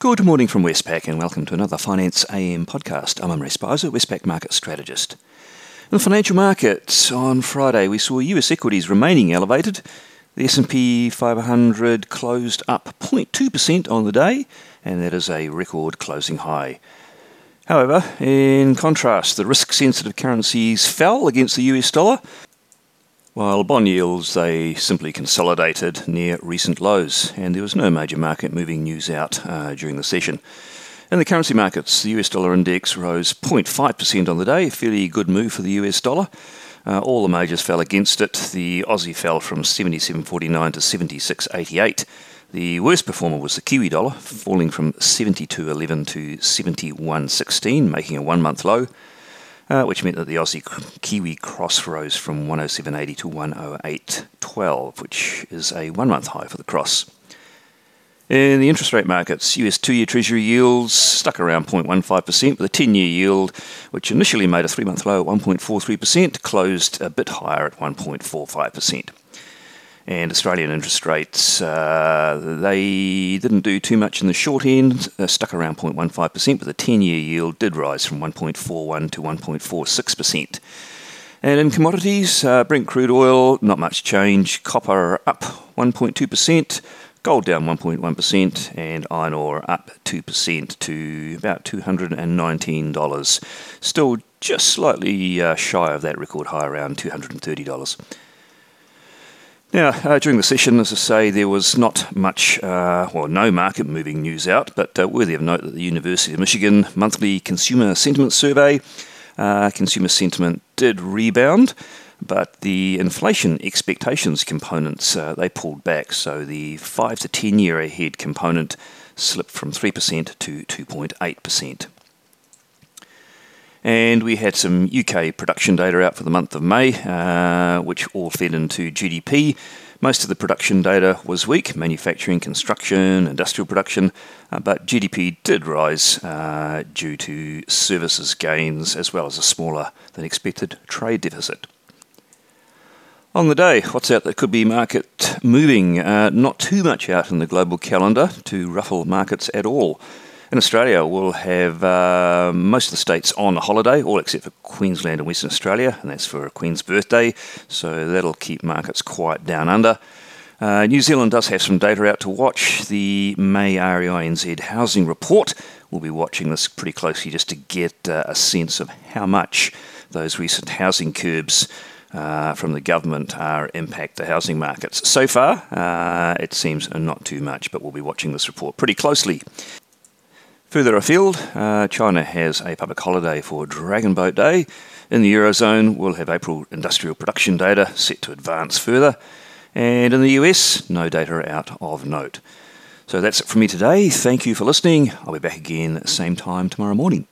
Good morning from Westpac and welcome to another Finance AM podcast. I'm Imre Speizer, Westpac market strategist. In the financial markets on Friday, we saw US equities remaining elevated. The S&P 500 closed up 0.2% on the day, and that is a record closing high. However, in contrast, the risk-sensitive currencies fell against the US dollar, while bond yields, they simply consolidated near recent lows, and there was no major market moving news out uh, during the session. In the currency markets, the US dollar index rose 0.5% on the day, a fairly good move for the US dollar. Uh, all the majors fell against it. The Aussie fell from 77.49 to 76.88. The worst performer was the Kiwi dollar, falling from 72.11 to 71.16, making a one month low uh, which meant that the Aussie Kiwi cross rose from 107.80 to 108.12, which is a one month high for the cross. In the interest rate markets, US two year Treasury yields stuck around 0.15%, with a 10 year yield, which initially made a three month low at 1.43%, closed a bit higher at 1.45% and Australian interest rates, uh, they didn't do too much in the short end, uh, stuck around 0.15%, but the 10 year yield did rise from 1.41 to 1.46%. And in commodities, uh, Brent crude oil, not much change. Copper up 1.2%, gold down 1.1%, and iron ore up 2% to about $219. Still just slightly uh, shy of that record high, around $230. Now, uh, during the session, as I say, there was not much, uh, well, no market moving news out, but uh, worthy of note that the University of Michigan monthly consumer sentiment survey, uh, consumer sentiment did rebound, but the inflation expectations components, uh, they pulled back. So the 5 to 10 year ahead component slipped from 3% to 2.8%. And we had some UK production data out for the month of May, uh, which all fed into GDP. Most of the production data was weak manufacturing, construction, industrial production, uh, but GDP did rise uh, due to services gains as well as a smaller than expected trade deficit. On the day, what's out that could be market moving? Uh, not too much out in the global calendar to ruffle markets at all. In Australia, we'll have uh, most of the states on holiday, all except for Queensland and Western Australia, and that's for Queen's birthday, so that'll keep markets quite down under. Uh, New Zealand does have some data out to watch. The May REINZ housing report. We'll be watching this pretty closely just to get uh, a sense of how much those recent housing curbs uh, from the government are impact the housing markets. So far, uh, it seems not too much, but we'll be watching this report pretty closely. Further afield, uh, China has a public holiday for Dragon Boat Day. In the Eurozone, we'll have April industrial production data set to advance further. And in the US, no data out of note. So that's it from me today. Thank you for listening. I'll be back again same time tomorrow morning.